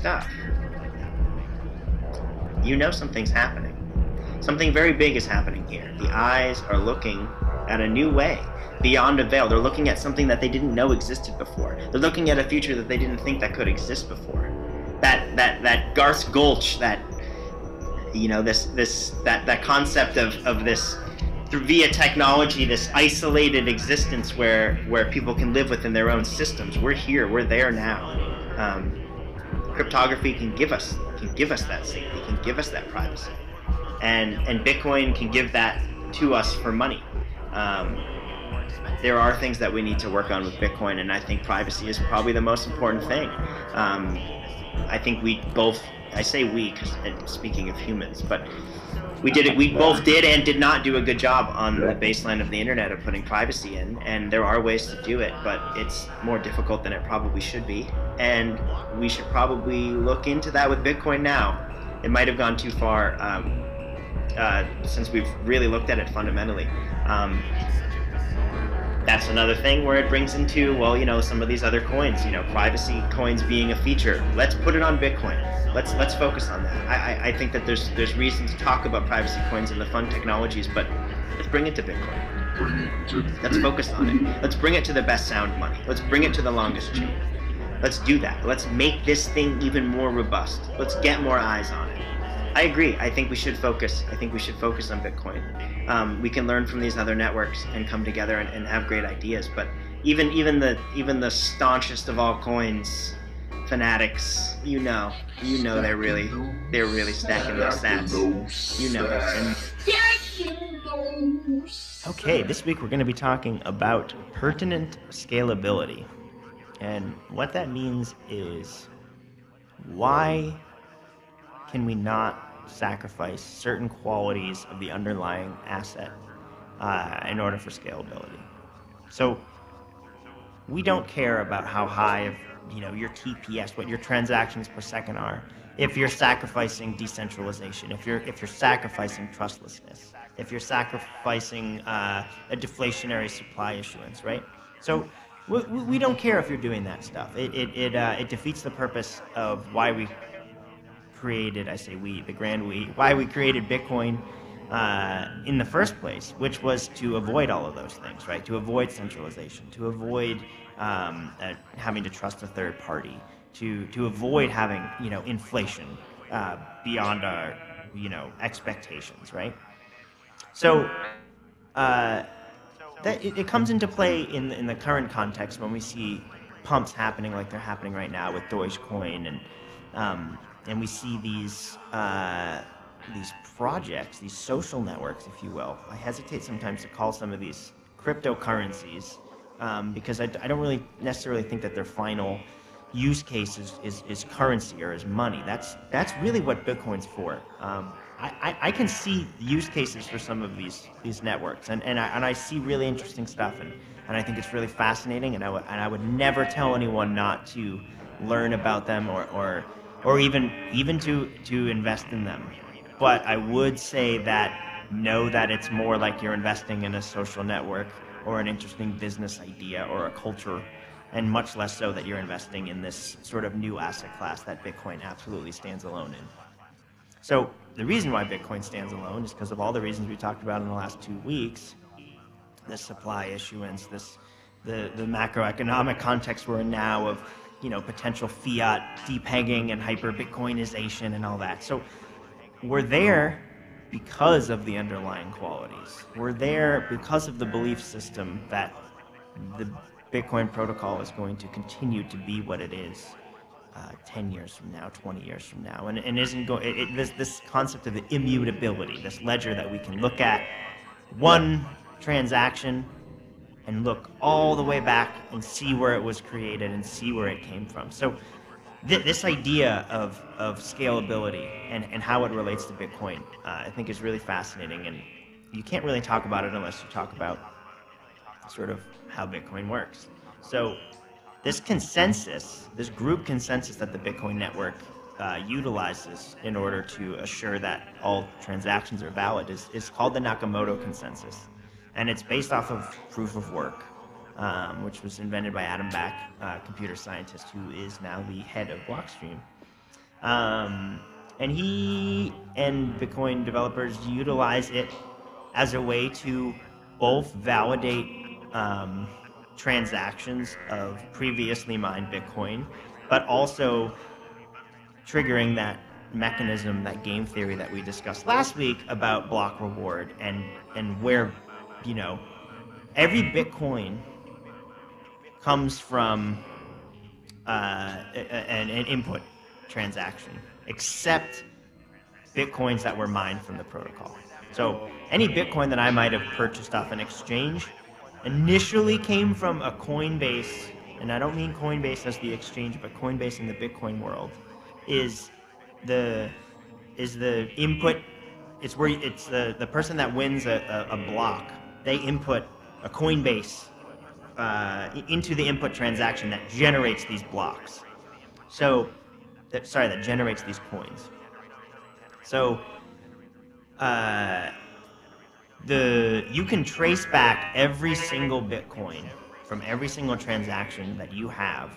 stuff, you know something's happening. Something very big is happening here. The eyes are looking at a new way, beyond a veil. They're looking at something that they didn't know existed before. They're looking at a future that they didn't think that could exist before. That that that Galt's Gulch, that you know, this this that that concept of of this through via technology, this isolated existence where where people can live within their own systems. We're here. We're there now. Um, cryptography can give us can give us that safety, can give us that privacy, and and Bitcoin can give that to us for money. Um, there are things that we need to work on with Bitcoin, and I think privacy is probably the most important thing. Um, I think we both, I say we, speaking of humans, but we did it. We both did and did not do a good job on the baseline of the internet of putting privacy in. And there are ways to do it, but it's more difficult than it probably should be. And we should probably look into that with Bitcoin now. It might have gone too far um, uh, since we've really looked at it fundamentally. Um, that's another thing where it brings into well you know some of these other coins you know privacy coins being a feature. Let's put it on bitcoin. Let's let's focus on that. I i think that there's there's reason to talk about privacy coins and the fun technologies but let's bring it to bitcoin. Bring it to let's focus on it. Let's bring it to the best sound money. Let's bring it to the longest chain. Let's do that. Let's make this thing even more robust. Let's get more eyes on it I agree. I think we should focus. I think we should focus on Bitcoin. Um, we can learn from these other networks and come together and, and, have great ideas. But even even the even the staunchest of altcoins fanatics, you know, you know they're really they're really stacking those stats. You know this. Okay, this week we're going to be talking about pertinent scalability, and what that means is why can we not sacrifice certain qualities of the underlying asset uh, in order for scalability? So we don't care about how high of you know your TPS, what your transactions per second are, if you're sacrificing decentralization, if you're if you're sacrificing trustlessness, if you're sacrificing uh, a deflationary supply issuance, right? So we, we don't care if you're doing that stuff. It it it, uh, it defeats the purpose of why we created, I say we, the grand we, why we created Bitcoin uh, in the first place, which was to avoid all of those things, right? To avoid centralization, to avoid um, uh, having to trust a third party, to to avoid having you know inflation uh, beyond our you know expectations, right? So. Uh, that it, it, comes into play in in the current context when we see pumps happening like they're happening right now with Dogecoin and um, and we see these uh, these projects, these social networks, if you will. I hesitate sometimes to call some of these cryptocurrencies um, because I, I, don't really necessarily think that their final use case is, is, is, currency or is money. That's that's really what Bitcoin's for. Um, I, I, can see use cases for some of these these networks, and, and, I, and I see really interesting stuff, and, and I think it's really fascinating, and I, w- and I would never tell anyone not to learn about them or, or or even even to to invest in them. But I would say that know that it's more like you're investing in a social network or an interesting business idea or a culture and much less so that you're investing in this sort of new asset class that Bitcoin absolutely stands alone in. So the reason why Bitcoin stands alone is because of all the reasons we talked about in the last two weeks. This supply issuance, this the, the macroeconomic context we're in now of you know, potential fiat depegging and hyper Bitcoinization and all that. So we're there because of the underlying qualities. We're there because of the belief system that the Bitcoin protocol is going to continue to be what it is uh, 10 years from now, 20 years from now. And, and isn't going, it, it, this, this concept of immutability, this ledger that we can look at one transaction and look all the way back and see where it was created and see where it came from. So th- this idea of, of scalability and, and how it relates to Bitcoin, uh, I think is really fascinating. And you can't really talk about it unless you talk about sort of how Bitcoin works. So this consensus, this group consensus that the Bitcoin network uh, utilizes in order to assure that all transactions are valid is, is called the Nakamoto consensus and it's based off of proof of work. um, which was invented by Adam Back, a computer scientist who is now the head of Blockstream. Um, and he and Bitcoin developers utilize it as a way to both validate um, transactions of previously mined Bitcoin, but also triggering that mechanism, that game theory that we discussed last week about block reward and and where, you know, every Bitcoin comes from uh, an, an input transaction, except Bitcoins that were mined from the protocol. So any Bitcoin that I might have purchased off an exchange initially came from a Coinbase, and I don't mean Coinbase as the exchange, but Coinbase in the Bitcoin world, is the is the input. It's where it's the the person that wins a, a, a block. They input a Coinbase uh, into the input transaction that generates these blocks. So, that, sorry, that generates these coins. So, uh, the you can trace back every single Bitcoin from every single transaction that you have,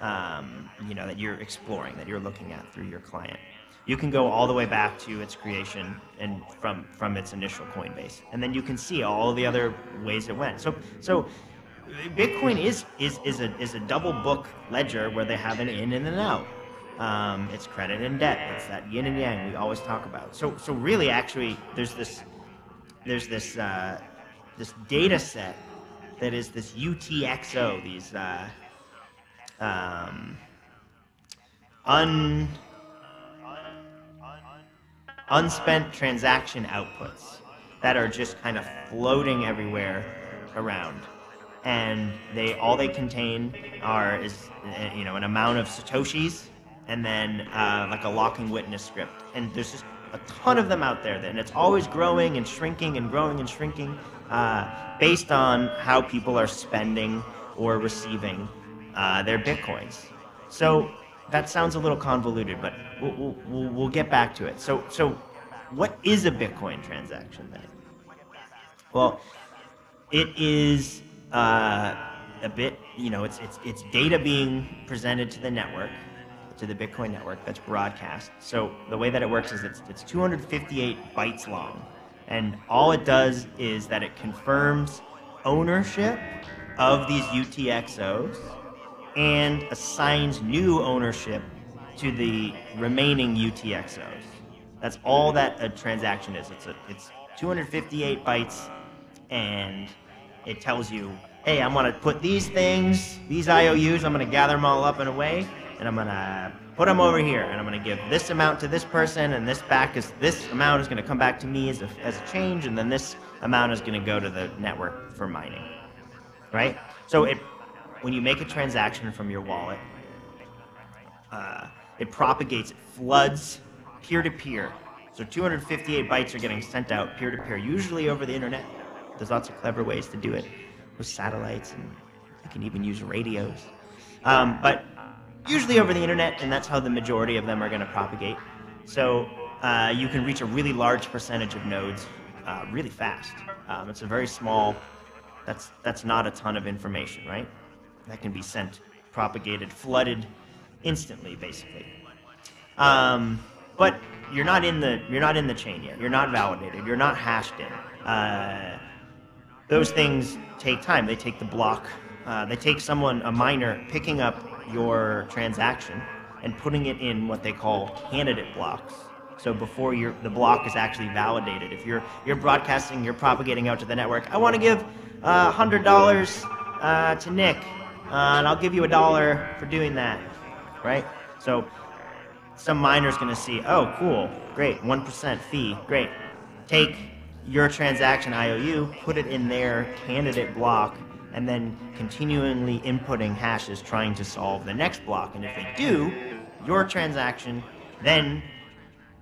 um, you know, that you're exploring, that you're looking at through your client. You can go all the way back to its creation and from from its initial Coinbase, and then you can see all the other ways it went. So so. Bitcoin is, is, is, a, is a double book ledger where they have an in and an out. Um, it's credit and debt. It's that yin and yang we always talk about. So, so really, actually, there's this there's this uh, this data set that is this UTXO, these uh, um, un unspent transaction outputs that are just kind of floating everywhere around and they all they contain are is uh, you know an amount of satoshis and then uh, like a locking witness script and there's just a ton of them out there, and it's always growing and shrinking and growing and shrinking uh, based on how people are spending or receiving uh, their bitcoins. So that sounds a little convoluted, but we'll, we'll, we'll get back to it. So, so what is a Bitcoin transaction then? Well, it is uh, a bit, you know, it's, it's, it's data being presented to the network to the Bitcoin network that's broadcast. So the way that it works is it's, it's 258 bytes long. And all it does is that it confirms ownership of these UTXOs and assigns new ownership to the remaining UTXOs. That's all that a transaction is. It's, a, it's 258 bytes and it tells you, hey, I'm gonna put these things, these IOUs, I'm gonna gather them all up in a way and I'm gonna put them over here, and I'm gonna give this amount to this person, and this back is this amount is gonna come back to me as a, as a change, and then this amount is gonna go to the network for mining, right? So it, when you make a transaction from your wallet, uh, it propagates, it floods peer-to-peer. So 258 bytes are getting sent out peer-to-peer, usually over the internet. There's lots of clever ways to do it with satellites, and you can even use radios. Um, but usually over the internet, and that's how the majority of them are going to propagate. So uh, you can reach a really large percentage of nodes uh, really fast. Um, it's a very small, that's, that's not a ton of information, right? That can be sent, propagated, flooded instantly, basically. Um, but you're not in the you're not in the chain yet. You're not validated. You're not hashed in. Uh, those things take time. They take the block. Uh, they take someone, a miner, picking up your transaction and putting it in what they call candidate blocks. So before your the block is actually validated, if you're you're broadcasting, you're propagating out to the network. I want to give uh, hundred dollars uh, to Nick, uh, and I'll give you a dollar for doing that, right? So some miner's going to see, oh, cool, great, one percent fee, great. Take your transaction IOU, put it in their candidate block, and then continually inputting hashes trying to solve the next block. And if they do, your transaction then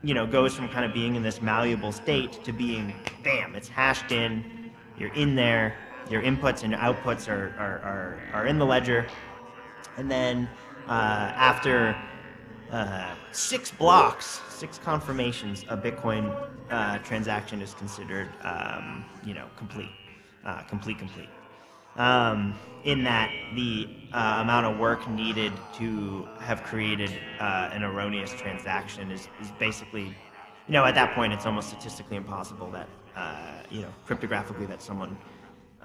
you know goes from kind of being in this malleable state to being bam, it's hashed in, you're in there, your inputs and outputs are, are, are, are in the ledger. And then uh, after uh, six blocks, six confirmations, a Bitcoin uh, transaction is considered, um, you know, complete, uh, complete, complete. um, in that the uh, amount of work needed to have created uh, an erroneous transaction is, is basically, you know, at that point it's almost statistically impossible that, you know, cryptographically that someone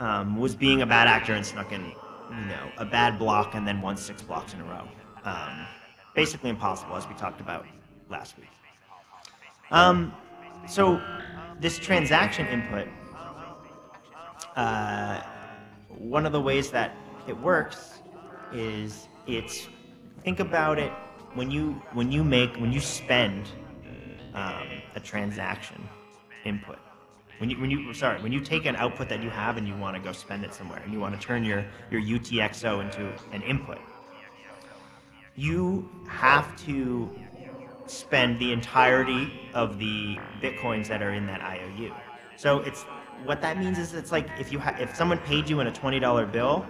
um, was being a bad actor and snuck in, you know, a bad block and then won six blocks in a row. Um, basically impossible, as we talked about last week. Um, so this transaction input, uh, one of the ways that it works is it's think about it when you when you make when you spend um, a transaction input when you when you sorry when you take an output that you have and you want to go spend it somewhere and you want to turn your your UTXO into an input you have to spend the entirety of the bitcoins that are in that IOU so it's what that means is it's like if you ha- if someone paid you in a twenty dollar bill,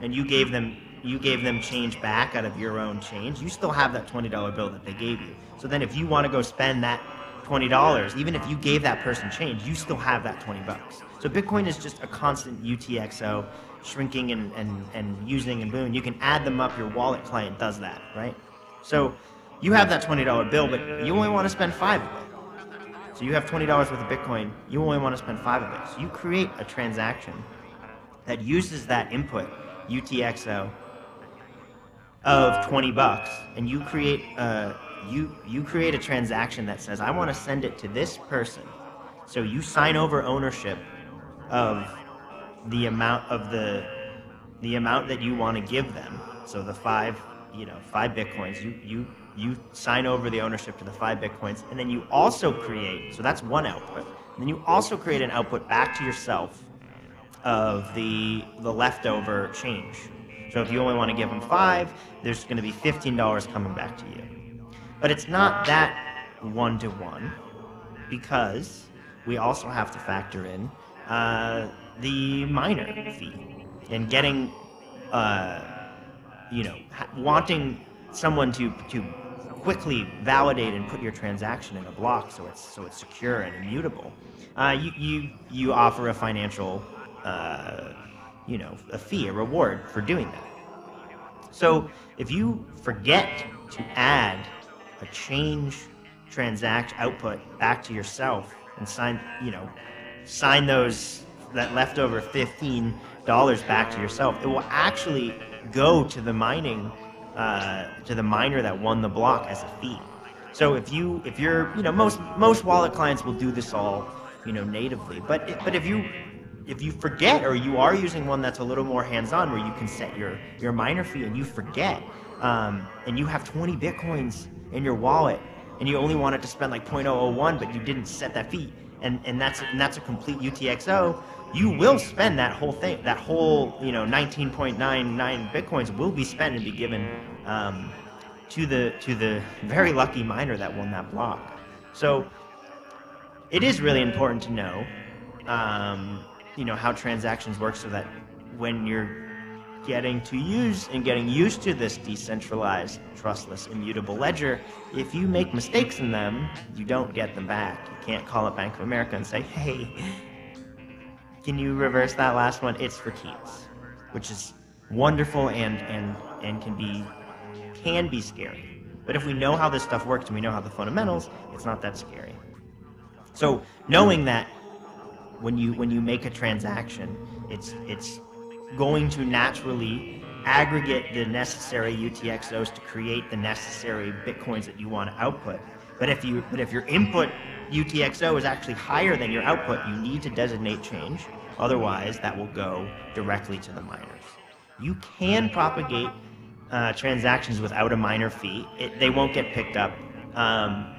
and you gave them you gave them change back out of your own change, you still have that twenty dollar bill that they gave you. So then if you want to go spend that twenty dollars, even if you gave that person change, you still have that twenty bucks. So Bitcoin is just a constant UTXO, shrinking and, and, and using and boom. You can add them up. Your wallet client does that, right? So you have that twenty dollar bill, but you only want to spend five of it. So you have $20 worth of Bitcoin, you only want to spend five of it. So you create a transaction that uses that input, UTXO, of 20 bucks, and you create a, you, you create a transaction that says, I want to send it to this person. So you sign over ownership of the amount of the, the amount that you want to give them. So the five, you know, five Bitcoins, you, you you sign over the ownership to the five bitcoins, and then you also create. So that's one output. And then you also create an output back to yourself of the the leftover change. So if you only want to give them five, there's going to be fifteen dollars coming back to you. But it's not that one to one because we also have to factor in uh, the miner fee and getting, uh, you know, wanting someone to to quickly validate and put your transaction in a block so it's so it's secure and immutable. Uh, you, you you offer a financial, uh, you know, a fee, a reward for doing that. So if you forget to add a change transact output back to yourself and sign, you know, sign those that leftover fifteen dollars back to yourself, it will actually go to the mining uh, to the miner that won the block as a fee. So if you if you're you know most most wallet clients will do this all you know natively, but but if you if you forget or you are using one that's a little more hands-on where you can set your your miner fee and you forget um, and you have 20 bitcoins in your wallet and you only wanted to spend like 0.001 but you didn't set that fee and and that's and that's a complete UTXO you will spend that whole thing, that whole, you know, 19.99 bitcoins will be spent and be given um, to the to the very lucky miner that won that block. So it is really important to know, um, you know, how transactions work, so that when you're getting to use and getting used to this decentralized, trustless, immutable ledger, if you make mistakes in them, you don't get them back. You can't call up Bank of America and say, hey, can you reverse that last one? It's for keeps, which is wonderful and and and can be can be scary. But if we know how this stuff works and we know how the fundamentals, it's not that scary. So knowing that when you when you make a transaction, it's it's going to naturally aggregate the necessary UTXOs to create the necessary bitcoins that you want to output. But if you but if your input UTXO is actually higher than your output, you need to designate change. Otherwise, that will go directly to the miners. You can propagate uh, transactions without a miner fee. It, they won't get picked up. Um,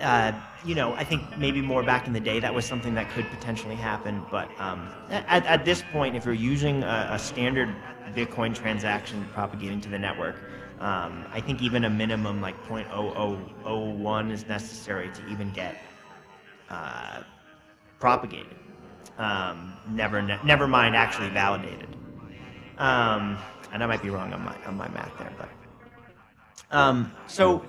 uh, you know, I think maybe more back in the day that was something that could potentially happen. But um, at, at, this point, if you're using a, a, standard Bitcoin transaction propagating to the network, um, I think even a minimum like 0.0001 is necessary to even get uh, propagated. Um, never, ne- never mind actually validated. Um, and I might be wrong on my on my math there, but um, so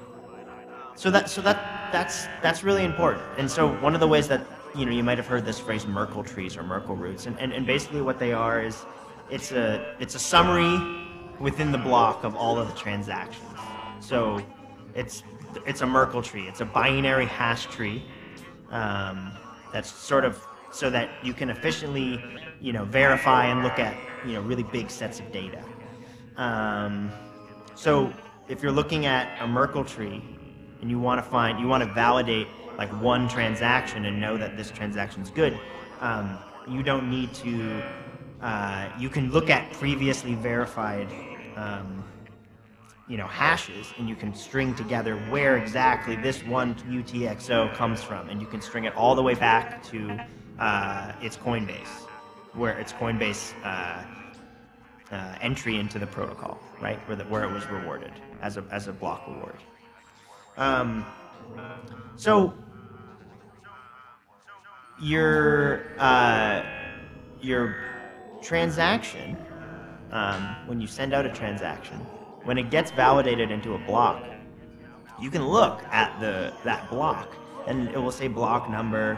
so that so that that's that's really important. And so one of the ways that you know, you might have heard this phrase Merkle trees or Merkle roots, and, and, and basically what they are is it's a it's a summary within the block of all of the transactions. So it's it's a Merkle tree. It's a binary hash tree. Um, that's sort of so that you can efficiently, you know, verify and look at you know really big sets of data. Um, so if you're looking at a Merkle tree and you want to find, you want to validate like one transaction and know that this transaction is good, um, you don't need to. Uh, you can look at previously verified, um, you know, hashes, and you can string together where exactly this one UTXO comes from, and you can string it all the way back to uh, its Coinbase, where its Coinbase. Uh, uh, entry into the protocol, right, where, the, where it was rewarded as a, as a block reward. Um, so your uh, your transaction, um, when you send out a transaction, when it gets validated into a block, you can look at the that block, and it will say block number,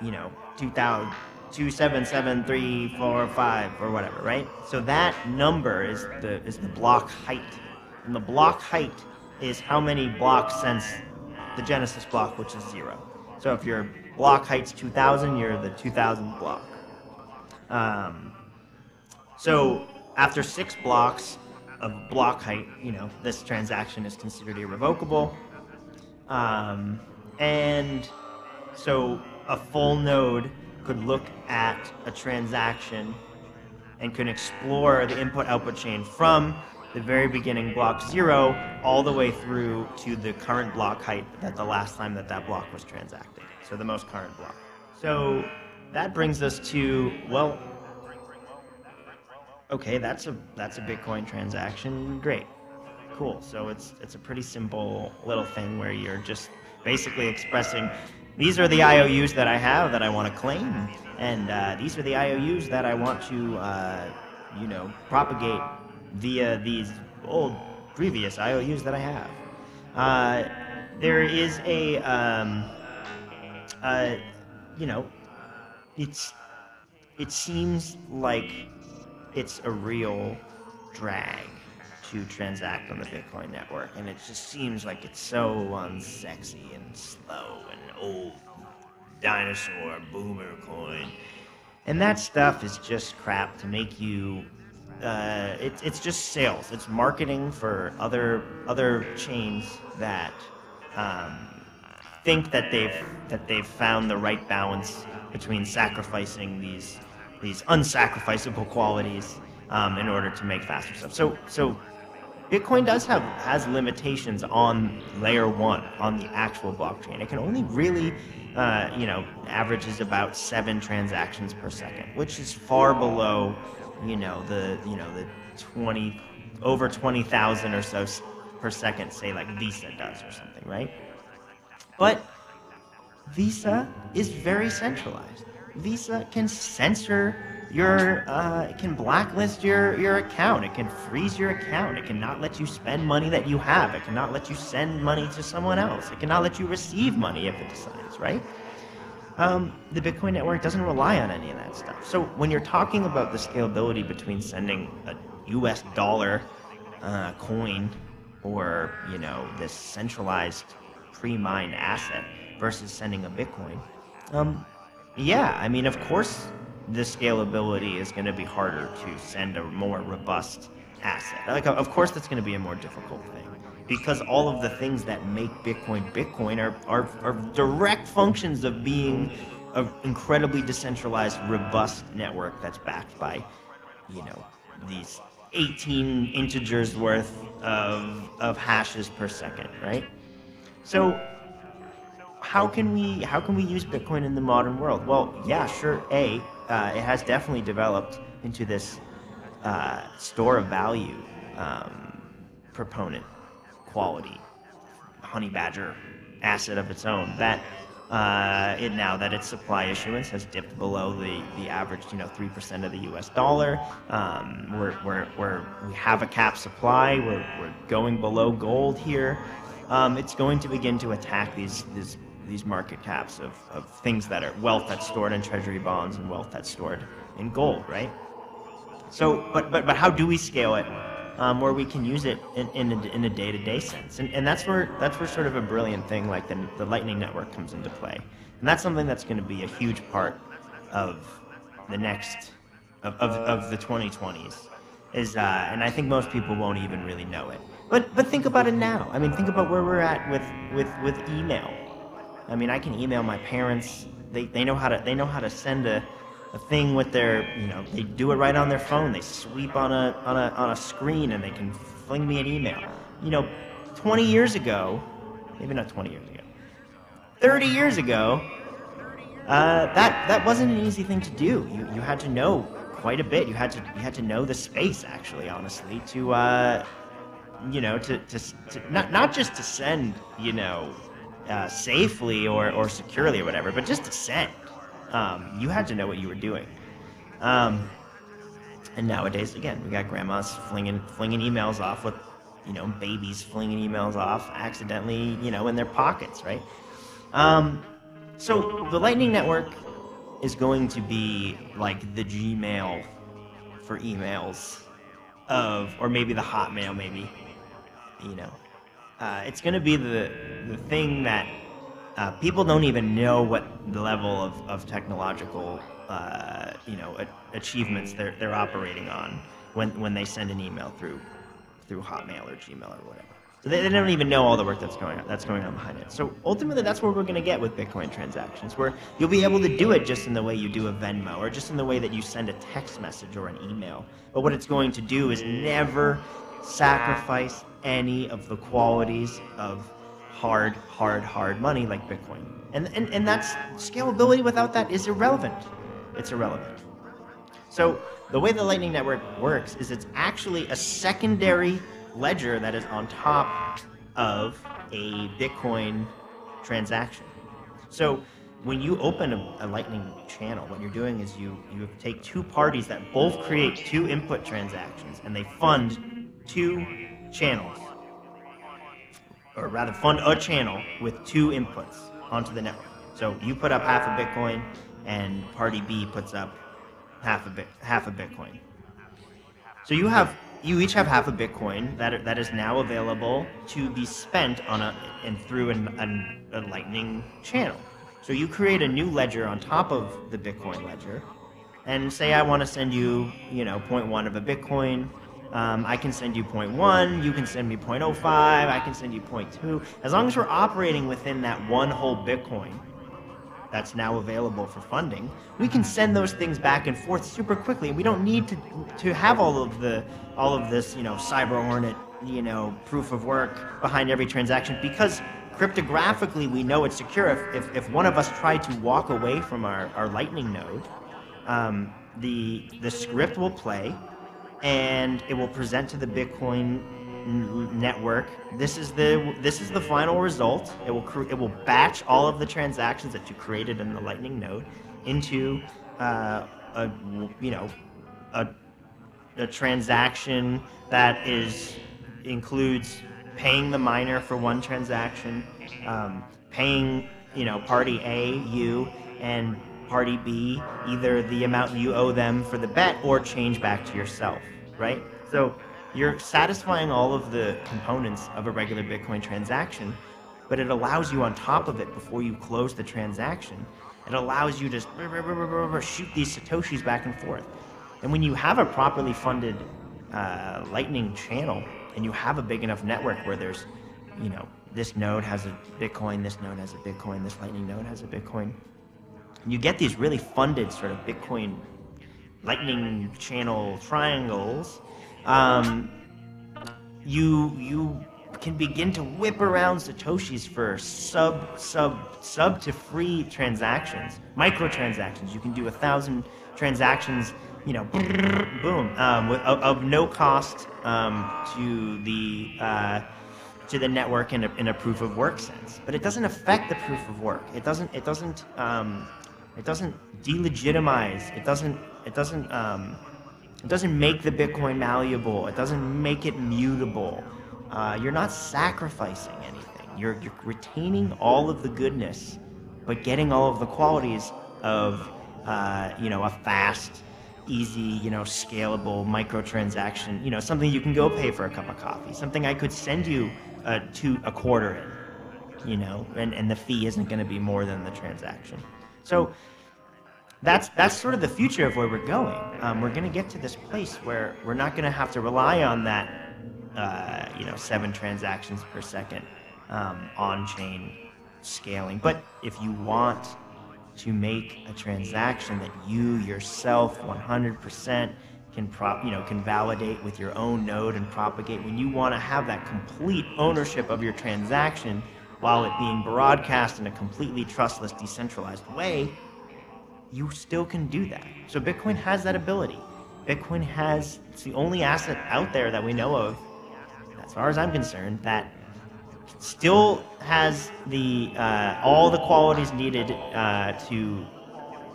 you know, 2000 two seven seven three four five or whatever, right? So that number is the is the block height, and the block height is how many blocks since the Genesis block, which is zero. So if your block height's 2,000, you're the 2,000 block. Um, so after six blocks of block height, you know this transaction is considered irrevocable. Um, and so a full node could look at a transaction and could explore the input output chain from the very beginning block zero all the way through to the current block height that the last time that that block was transacted. So the most current block. So that brings us to, well, okay, that's a that's a Bitcoin transaction. Great. Cool. So it's it's a pretty simple little thing where you're just basically expressing these are the IOUs that I have that I want to claim, and uh, these are the IOUs that I want to, uh, you know, propagate via these old previous IOUs that I have. Uh, there is a, um, uh, you know, it's it seems like it's a real drag to transact on the Bitcoin network, and it just seems like it's so unsexy and slow and old dinosaur boomer coin. And that stuff is just crap to make you. Uh, it, it's just sales. It's marketing for other other chains that um, think that they've that they've found the right balance between sacrificing these these unsacrificable qualities um, in order to make faster stuff. So so Bitcoin does have has limitations on layer one on the actual blockchain. It can only really, uh, you know, averages about seven transactions per second, which is far below, you know, the you know the twenty over twenty thousand or so per second, say like Visa does or something, right? But Visa is very centralized. Visa can censor your uh, it can blacklist your your account. It can freeze your account. It cannot let you spend money that you have. It cannot let you send money to someone else. It cannot let you receive money if it decides, right? Um, the Bitcoin network doesn't rely on any of that stuff. So when you're talking about the scalability between sending a U.S. dollar uh, coin or you know this centralized pre-mined asset versus sending a Bitcoin, um, yeah, I mean, of course, the scalability is going to be harder to send a more robust asset. Like, of course, that's going to be a more difficult thing because all of the things that make Bitcoin Bitcoin are, are, are direct functions of being an incredibly decentralized, robust network that's backed by, you know, these 18 integers worth of, of hashes per second, right? So how can we how can we use Bitcoin in the modern world? Well, yeah, sure. A, uh, it has definitely developed into this uh, store of value um, proponent quality honey badger asset of its own that uh, it now that its supply issuance has dipped below the, the average, you know, three percent of the U.S. dollar. Um, we're, we're, we're, we have a cap supply. We're, we're going below gold here. Um, it's going to begin to attack these these these market caps of, of things that are wealth that's stored in treasury bonds and wealth that's stored in gold, right? So, but but but how do we scale it? Um, where we can use it in, in, a, day-to-day sense, and, and that's where that's where sort of a brilliant thing like the, the Lightning Network comes into play, and that's something that's going to be a huge part of the next of, of, of the 2020s is uh, and I think most people won't even really know it. But but think about it now. I mean, think about where we're at with with with email. I mean, I can email my parents. They, they know how to they know how to send a, a thing with their you know they do it right on their phone. They sweep on a on a on a screen and they can fling me an email. You know, 20 years ago, maybe not 20 years ago, 30 years ago, uh, that that wasn't an easy thing to do. You you had to know quite a bit. You had to you had to know the space actually, honestly, to uh, you know to, to, to not not just to send you know uh, safely or or securely or whatever, but just to send. Um, you had to know what you were doing. Um, and nowadays, again, we got grandmas flinging flinging emails off with you know babies flinging emails off accidentally you know in their pockets, right? Um, so the Lightning Network is going to be like the Gmail for emails of, or maybe the Hotmail, maybe. You know, uh, it's going to be the the thing that uh, people don't even know what the level of, of technological, uh, you know, a- achievements they're they're operating on when when they send an email through through Hotmail or Gmail or whatever. So they, they don't even know all the work that's going on that's going on behind it. So ultimately, that's what we're going to get with Bitcoin transactions, where you'll be able to do it just in the way you do a Venmo, or just in the way that you send a text message or an email. But what it's going to do is never sacrifice any of the qualities of hard, hard, hard money like Bitcoin. And and, and that's scalability without that is irrelevant. It's irrelevant. So the way the Lightning Network works is it's actually a secondary ledger that is on top of a Bitcoin transaction. So when you open a, a, Lightning channel, what you're doing is you you take two parties that both create two input transactions, and they fund two channels, or rather fund a channel with two inputs onto the network. So you put up half a Bitcoin, and party B puts up half a bit half a Bitcoin. So you have you each have half a Bitcoin that that is now available to be spent on a and through an, an, a Lightning channel. So you create a new ledger on top of the Bitcoin ledger, and say I want to send you, you know, 0.1 of a Bitcoin. Um, I can send you 0.1. You can send me 0.05. I can send you 0.2. As long as we're operating within that one whole Bitcoin, that's now available for funding, we can send those things back and forth super quickly. We don't need to to have all of the all of this, you know, cyber hornet, you know, proof of work behind every transaction because cryptographically we know it's secure. If, if, if one of us tried to walk away from our, our lightning node, um, the the script will play and it will present to the Bitcoin network. This is the this is the final result. It will it will batch all of the transactions that you created in the Lightning node into uh, a you know a, a transaction that is includes paying the miner for one transaction, um, paying you know party A you and party B either the amount you owe them for the bet or change back to yourself, right? So you're satisfying all of the components of a regular Bitcoin transaction, but it allows you on top of it before you close the transaction. It allows you to shoot these satoshis back and forth. And when you have a properly funded uh, Lightning channel and you have a big enough network where there's, you know, this node has a Bitcoin, this node has a Bitcoin, this Lightning node has a Bitcoin, you get these really funded sort of Bitcoin Lightning channel triangles um, you you can begin to whip around satoshis for sub sub sub to free transactions, microtransactions. You can do a thousand transactions, you know, boom, um, with, of, of, no cost um, to the uh, to the network in a, in a proof of work sense. But it doesn't affect the proof of work. It doesn't it doesn't um, it doesn't delegitimize. It doesn't it doesn't um, it doesn't make the Bitcoin malleable. It doesn't make it mutable. Uh, you're not sacrificing anything. You're, you're retaining all of the goodness, but getting all of the qualities of, uh, you know, a fast, easy, you know, scalable microtransaction. You know, something you can go pay for a cup of coffee. Something I could send you a two a quarter in. You know, and, and the fee isn't going to be more than the transaction. So that's that's sort of the future of where we're going. Um, we're going to get to this place where we're not going to have to rely on that, uh, you know, seven transactions per second um, on-chain scaling. But if you want to make a transaction that you yourself 100% can prop, you know, can validate with your own node and propagate, when you want to have that complete ownership of your transaction while it being broadcast in a completely trustless, decentralized way you still can do that. So Bitcoin has that ability. Bitcoin has, it's the only asset out there that we know of, as far as I'm concerned, that still has the uh, all the qualities needed uh, to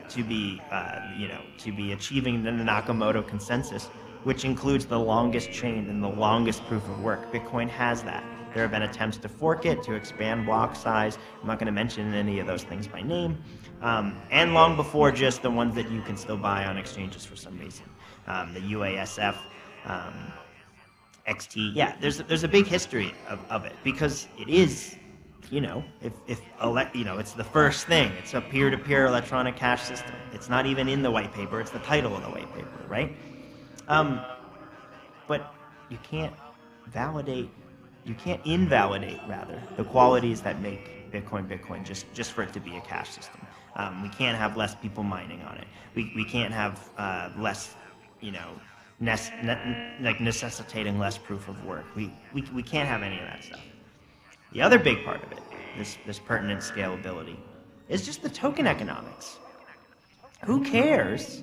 to be uh, you know to be achieving the Nakamoto consensus, which includes the longest chain and the longest proof of work. Bitcoin has that. There have been attempts to fork it, to expand block size. I'm not going to mention any of those things by name. Um, and long before just the ones that you can still buy on exchanges for some reason. Um, the UASF, um, XT. Yeah, there's, there's a big history of, of it because it is, you know, if, if elect, you know, it's the first thing. It's a peer-to-peer electronic cash system. It's not even in the white paper. It's the title of the white paper, right? Um, but you can't validate you can't invalidate rather the qualities that make Bitcoin Bitcoin just just for it to be a cash system. Um, we can't have less people mining on it. We, we can't have uh, less, you know, ne- like necessitating less proof of work. We, we, we can't have any of that stuff. The other big part of it, this, this pertinent scalability, is just the token economics. Who cares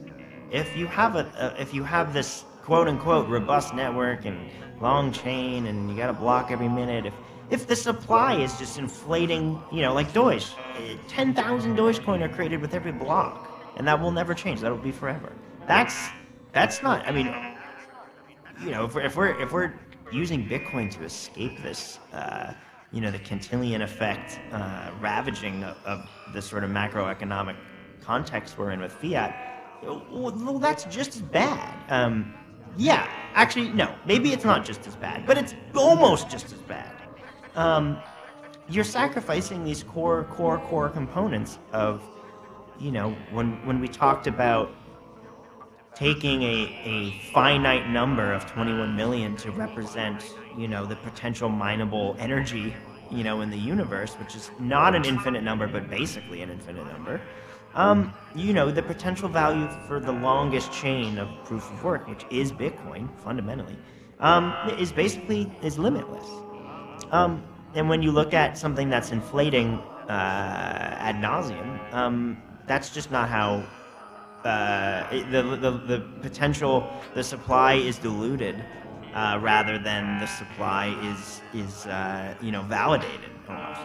if you have a, a if you have this quote unquote robust network and long chain and you got to block every minute. If if the supply is just inflating, you know, like Doge, 10,000 Dogecoin are created with every block, and that will never change. That will be forever. That's that's not. I mean, you know, if we're if we're, if we're using Bitcoin to escape this, uh, you know, the Cantillon effect, uh, ravaging of, of the sort of macroeconomic context we're in with fiat, well, that's just as bad. Um, yeah, actually, no. Maybe it's not just as bad, but it's almost just as bad. Um, you're sacrificing these core, core, core components of, you know, when when we talked about taking a, a finite number of 21 million to represent, you know, the potential mineable energy, you know, in the universe, which is not an infinite number, but basically an infinite number um, you know, the potential value for the longest chain of proof of work, which is Bitcoin fundamentally, um, is basically is limitless. Um, and when you look at something that's inflating uh, ad nauseum, um, that's just not how uh, the, the, the potential, the supply is diluted uh, rather than the supply is, is uh, you know, validated almost.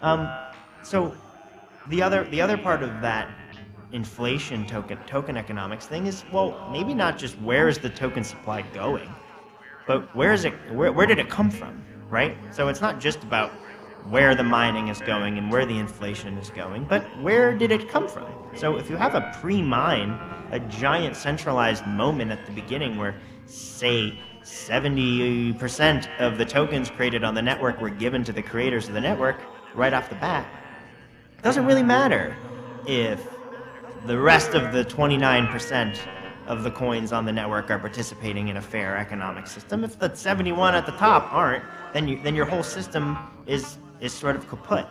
Um, so the other the other part of that inflation token token economics thing is well maybe not just where is the token supply going but where is it where, where did it come from right? So it's not just about where the mining is going and where the inflation is going but where did it come from? So if you have a pre-mine a giant centralized moment at the beginning where say 70% of the tokens created on the network were given to the creators of the network right off the bat it doesn't really matter if the rest of the 29% of the coins on the network are participating in a fair economic system. If the 71 at the top aren't, then you, then your whole system is is sort of kaput.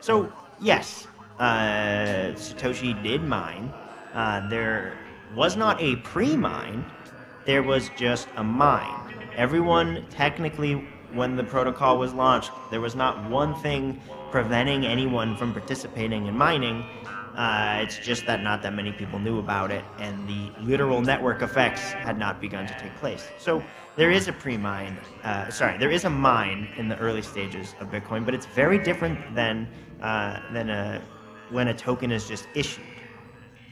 So yes, uh, Satoshi did mine. Uh, there was not a pre-mine. There was just a mine. Everyone technically, when the protocol was launched, there was not one thing preventing anyone from participating in mining. Uh, it's just that not that many people knew about it, and the literal network effects had not begun to take place. So there is a pre-mine, uh, sorry, there is a mine in the early stages of Bitcoin, but it's very different than uh, than a when a token is just issued.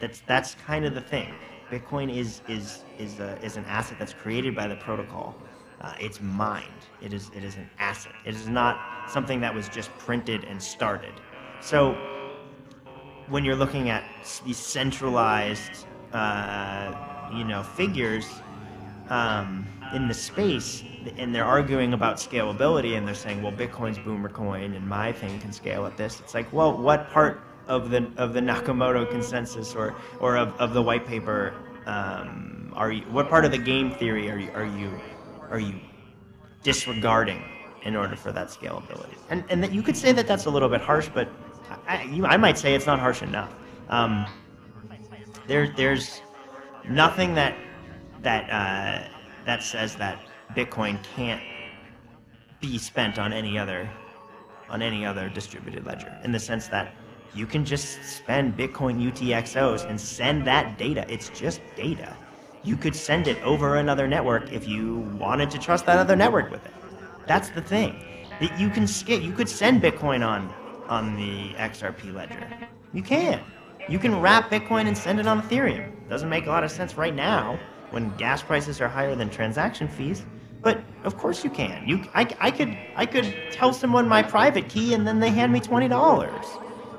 That's that's kind of the thing. Bitcoin is is is a, is an asset that's created by the protocol. Uh, it's mined. It is it is an asset. It is not something that was just printed and started. So when you're looking at these centralized, uh, you know, figures um, in the space, and they're arguing about scalability, and they're saying, well, Bitcoin's boomer coin, and my thing can scale at this. It's like, well, what part of the of the Nakamoto consensus or or of, of the white paper um, are you? What part of the game theory are you are you are you disregarding in order for that scalability? And and that you could say that that's a little bit harsh, but I, you, I might say it's not harsh enough. Um, there, there's nothing that that uh, that says that Bitcoin can't be spent on any other on any other distributed ledger in the sense that you can just spend Bitcoin UTXOs and send that data. It's just data. You could send it over another network if you wanted to trust that other network with it. That's the thing. That you can skip. You could send Bitcoin on on the XRP ledger. You can. You can wrap Bitcoin and send it on Ethereum. Doesn't make a lot of sense right now when gas prices are higher than transaction fees. But of course you can. You, I, I could, I could tell someone my private key and then they hand me twenty dollars.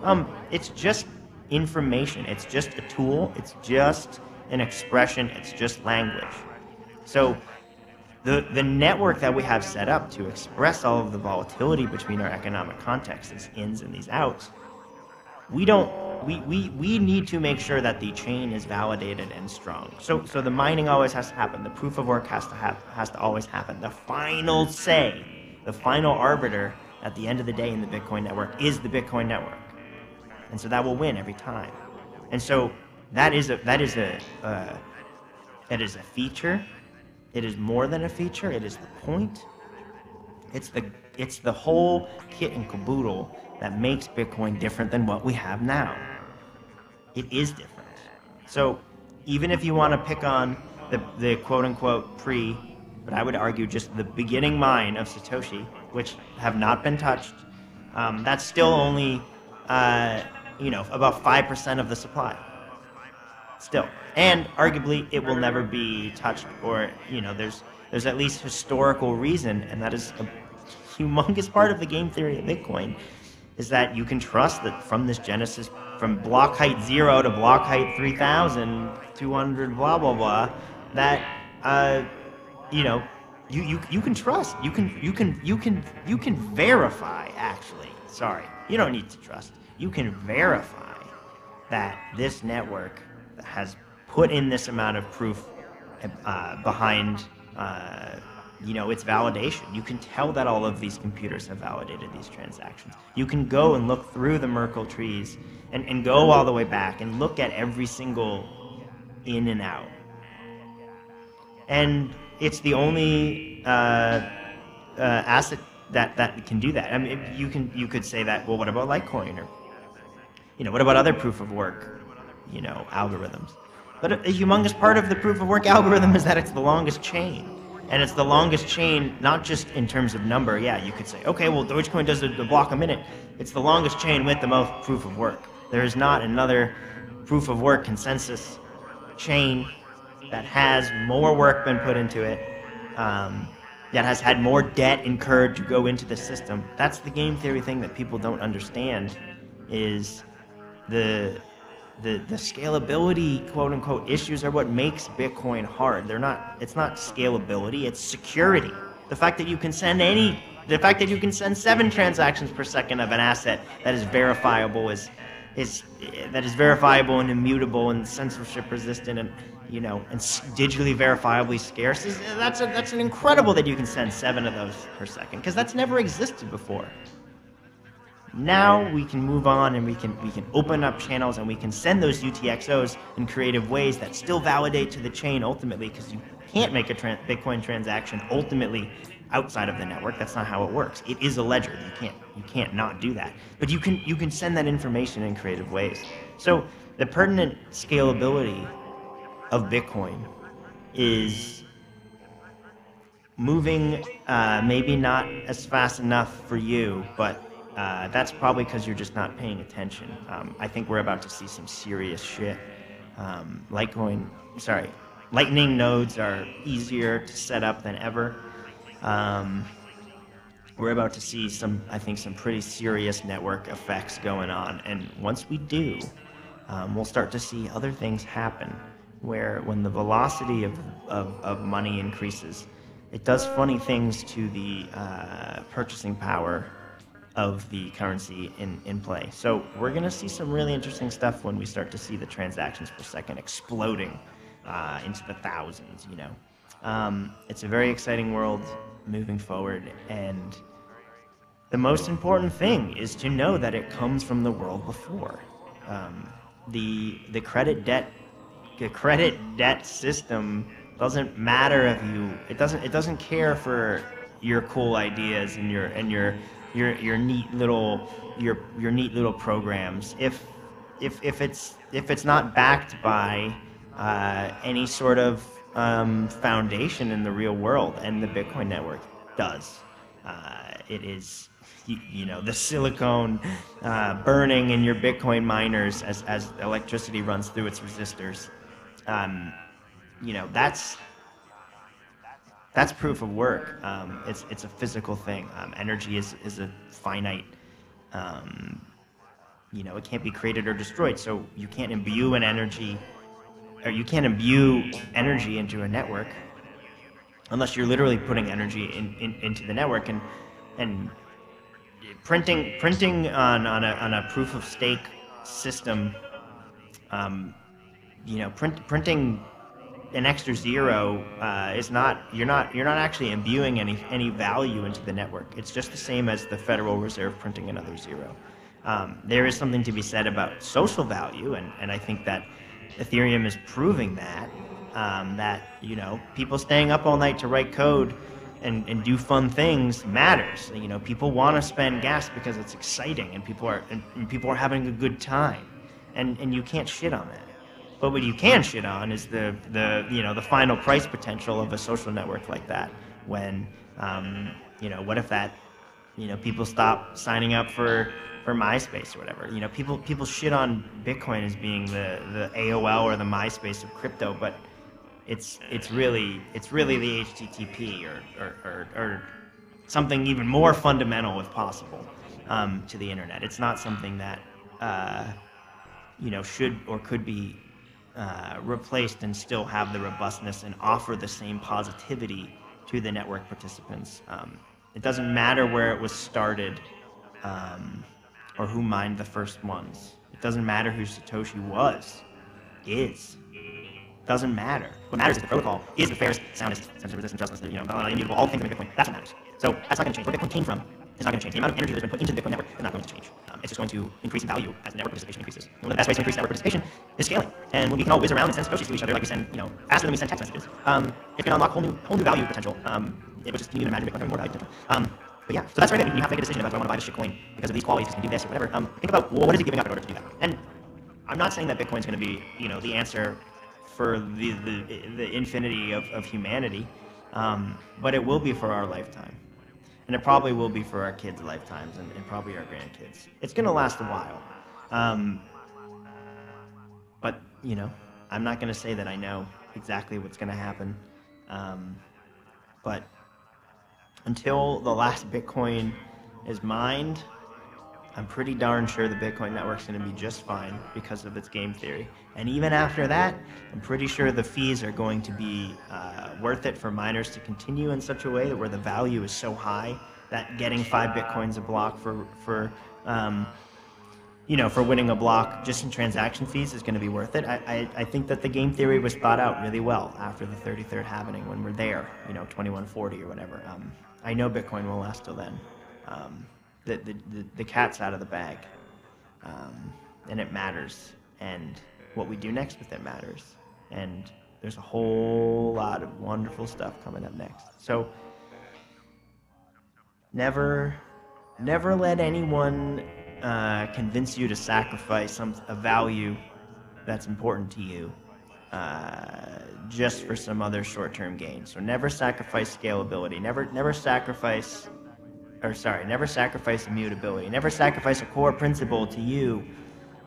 Um, it's just information. It's just a tool. It's just an expression. It's just language. So the, the network that we have set up to express all of the volatility between our economic contexts, these ins and these outs, we don't we, we, we need to make sure that the chain is validated and strong. So so the mining always has to happen. The proof of work has to have has to always happen. The final say, the final arbiter at the end of the day in the Bitcoin network is the Bitcoin network, and so that will win every time. And so that is a that is a uh, that is a feature it is more than a feature, it is the point. It's the it's the whole kit and caboodle that makes Bitcoin different than what we have now. It is different. So even if you want to pick on the, the quote unquote pre, but I would argue just the beginning mine of Satoshi, which have not been touched, um, that's still only, uh, you know, about 5% of the supply. Still. And arguably it will never be touched or you know there's there's at least historical reason and that is a humongous part of the game theory of bitcoin is that you can trust that from this genesis from block height 0 to block height 3200 blah blah blah that uh, you know you, you you can trust you can you can you can you can verify actually. Sorry you don't need to trust. You can verify that this network has put in this amount of proof uh, behind uh, you know its validation. You can tell that all of these computers have validated these transactions. You can go and look through the Merkle trees and, and go all the way back and look at every single in and out. And it's the only uh, uh asset that, that can do that. I mean, you can you could say that. Well, what about Litecoin or you know what about other proof of work, you know, algorithms? But a, a humongous part of the proof of work algorithm is that it's the longest chain. And it's the longest chain, not just in terms of number. Yeah, you could say, okay, well, Dogecoin does a block a minute. It's the longest chain with the most proof of work. There is not another proof of work consensus chain that has more work been put into it, um, that has had more debt incurred to go into the system. That's the game theory thing that people don't understand is the the, the scalability quote unquote issues are what makes Bitcoin hard. They're not it's not scalability, it's security. The fact that you can send any the fact that you can send seven transactions per second of an asset that is verifiable is is that is verifiable and immutable and censorship resistant and you know and digitally verifiably scarce is that's a, that's an incredible that you can send seven of those per second because that's never existed before now we can move on and we can we can open up channels and we can send those UTXOs in creative ways that still validate to the chain ultimately because you can't make a Bitcoin transaction ultimately outside of the network. That's not how it works. It is a ledger. You can't you can't not do that. But you can you can send that information in creative ways. So the pertinent scalability of Bitcoin is moving uh, maybe not as fast enough for you, but uh, that's probably because you're just not paying attention. Um, I think we're about to see some serious shit. Um, Litecoin, sorry, Lightning nodes are easier to set up than ever. Um, we're about to see some, I think, some pretty serious network effects going on. And once we do, um, we'll start to see other things happen where when the velocity of, of, of money increases, it does funny things to the uh, purchasing power of the currency in, in play. So we're going to see some really interesting stuff when we start to see the transactions per second exploding uh, into the thousands, you know. Um, it's a very exciting world moving forward, and the most important thing is to know that it comes from the world before. Um, the the credit debt the credit debt system doesn't matter if you it doesn't it doesn't care for your cool ideas and your and your your your neat little your your neat little programs. If if if it's if it's not backed by uh, any sort of um, foundation in the real world and the Bitcoin network does uh, it is you, you know the silicone uh, burning in your Bitcoin miners as as electricity runs through its resistors. Um, you know that's that's proof of work. Um, it's it's a physical thing. Um, energy is is a finite. Um, you know, it can't be created or destroyed. So you can't imbue an energy, or you can't imbue energy into a network, unless you're literally putting energy in, in into the network and and printing printing on on a on a proof of stake system. Um, you know, print, printing an extra zero uh, is not you're not you're not actually imbuing any any value into the network. It's just the same as the Federal Reserve printing another zero. Um, there is something to be said about social value, and, and I think that Ethereum is proving that um, that you know people staying up all night to write code and, and do fun things matters. You know, people want to spend gas because it's exciting, and people are and, and people are having a good time, and and you can't shit on that. But what you can shit on is the, the you know the final price potential of a social network like that. When um, you know what if that you know people stop signing up for for MySpace or whatever. You know people people shit on Bitcoin as being the the AOL or the MySpace of crypto, but it's it's really it's really the HTTP or or, or, or something even more fundamental if possible um, to the internet. It's not something that uh, you know should or could be uh, replaced and still have the robustness and offer the same positivity to the network participants. Um, it doesn't matter where it was started um, or who mined the first ones. It doesn't matter who Satoshi was, is. Doesn't matter. What matters is the protocol is the fairest, soundest, censorship resistant, justice, you know, immutable, all things in Bitcoin. That's what matters. So that's not going to change. Where Bitcoin came from is not going to change. The amount of energy that's been put into the Bitcoin network is not going to change. Um, it's just going to increase in value as the network participation increases. And one of the best ways to increase network participation is scaling. And when we can all whiz around and send satoshis to each other, like we send, you know, faster than we send text messages, um, it can unlock whole new, whole new value potential. Um, it would just, can you imagine Bitcoin having more value potential? Um, but yeah, so that's right. You have to make a decision about do I want to buy this shitcoin because of these qualities, because can do this or whatever. Um, think about well, what is he giving up in order to do that? And I'm not saying that Bitcoin's going to be, you know, the answer for the the, the infinity of, of humanity, um, but it will be for our lifetime and it probably will be for our kids' lifetimes and, and probably our grandkids. It's going to last a while. Um, but, you know, I'm not going to say that I know exactly what's going to happen. Um, but until the last Bitcoin is mined, I'm pretty darn sure the Bitcoin network's going to be just fine because of its game theory. And even after that, I'm pretty sure the fees are going to be uh, worth it for miners to continue in such a way that where the value is so high that getting five Bitcoins a block for, for um, you know, for winning a block just in transaction fees is going to be worth it. I, I, I, think that the game theory was thought out really well after the 33rd halving when we're there, you know, 2140 or whatever. Um, I know Bitcoin will last till then. Um, the, the, the, cat's out of the bag. Um, and it matters. And what we do next with it matters. And there's a whole lot of wonderful stuff coming up next. So never, never let anyone uh, convince you to sacrifice some a value that's important to you uh, just for some other short-term gain. So never sacrifice scalability. Never, never sacrifice or sorry, never sacrifice immutability. Never sacrifice a core principle to you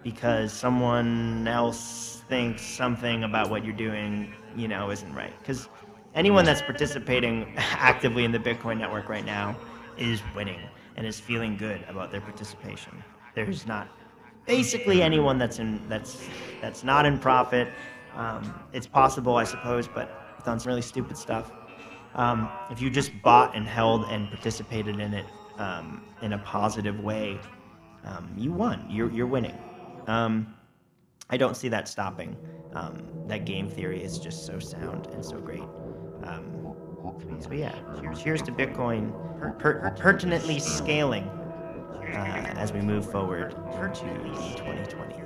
because someone else thinks something about what you're doing, you know, isn't right. Because anyone that's participating actively in the Bitcoin network right now is winning and is feeling good about their participation. There's not basically anyone that's in that's that's not in profit. Um, it's possible, I suppose, but done some really stupid stuff. Um, if you just bought and held and participated in it um, in a positive way, um, you won. You're you're winning. Um, I don't see that stopping. Um, that game theory is just so sound and so great. Um, so yeah, cheers, cheers to Bitcoin per- per- pertinently scaling uh, as we move forward to 2020.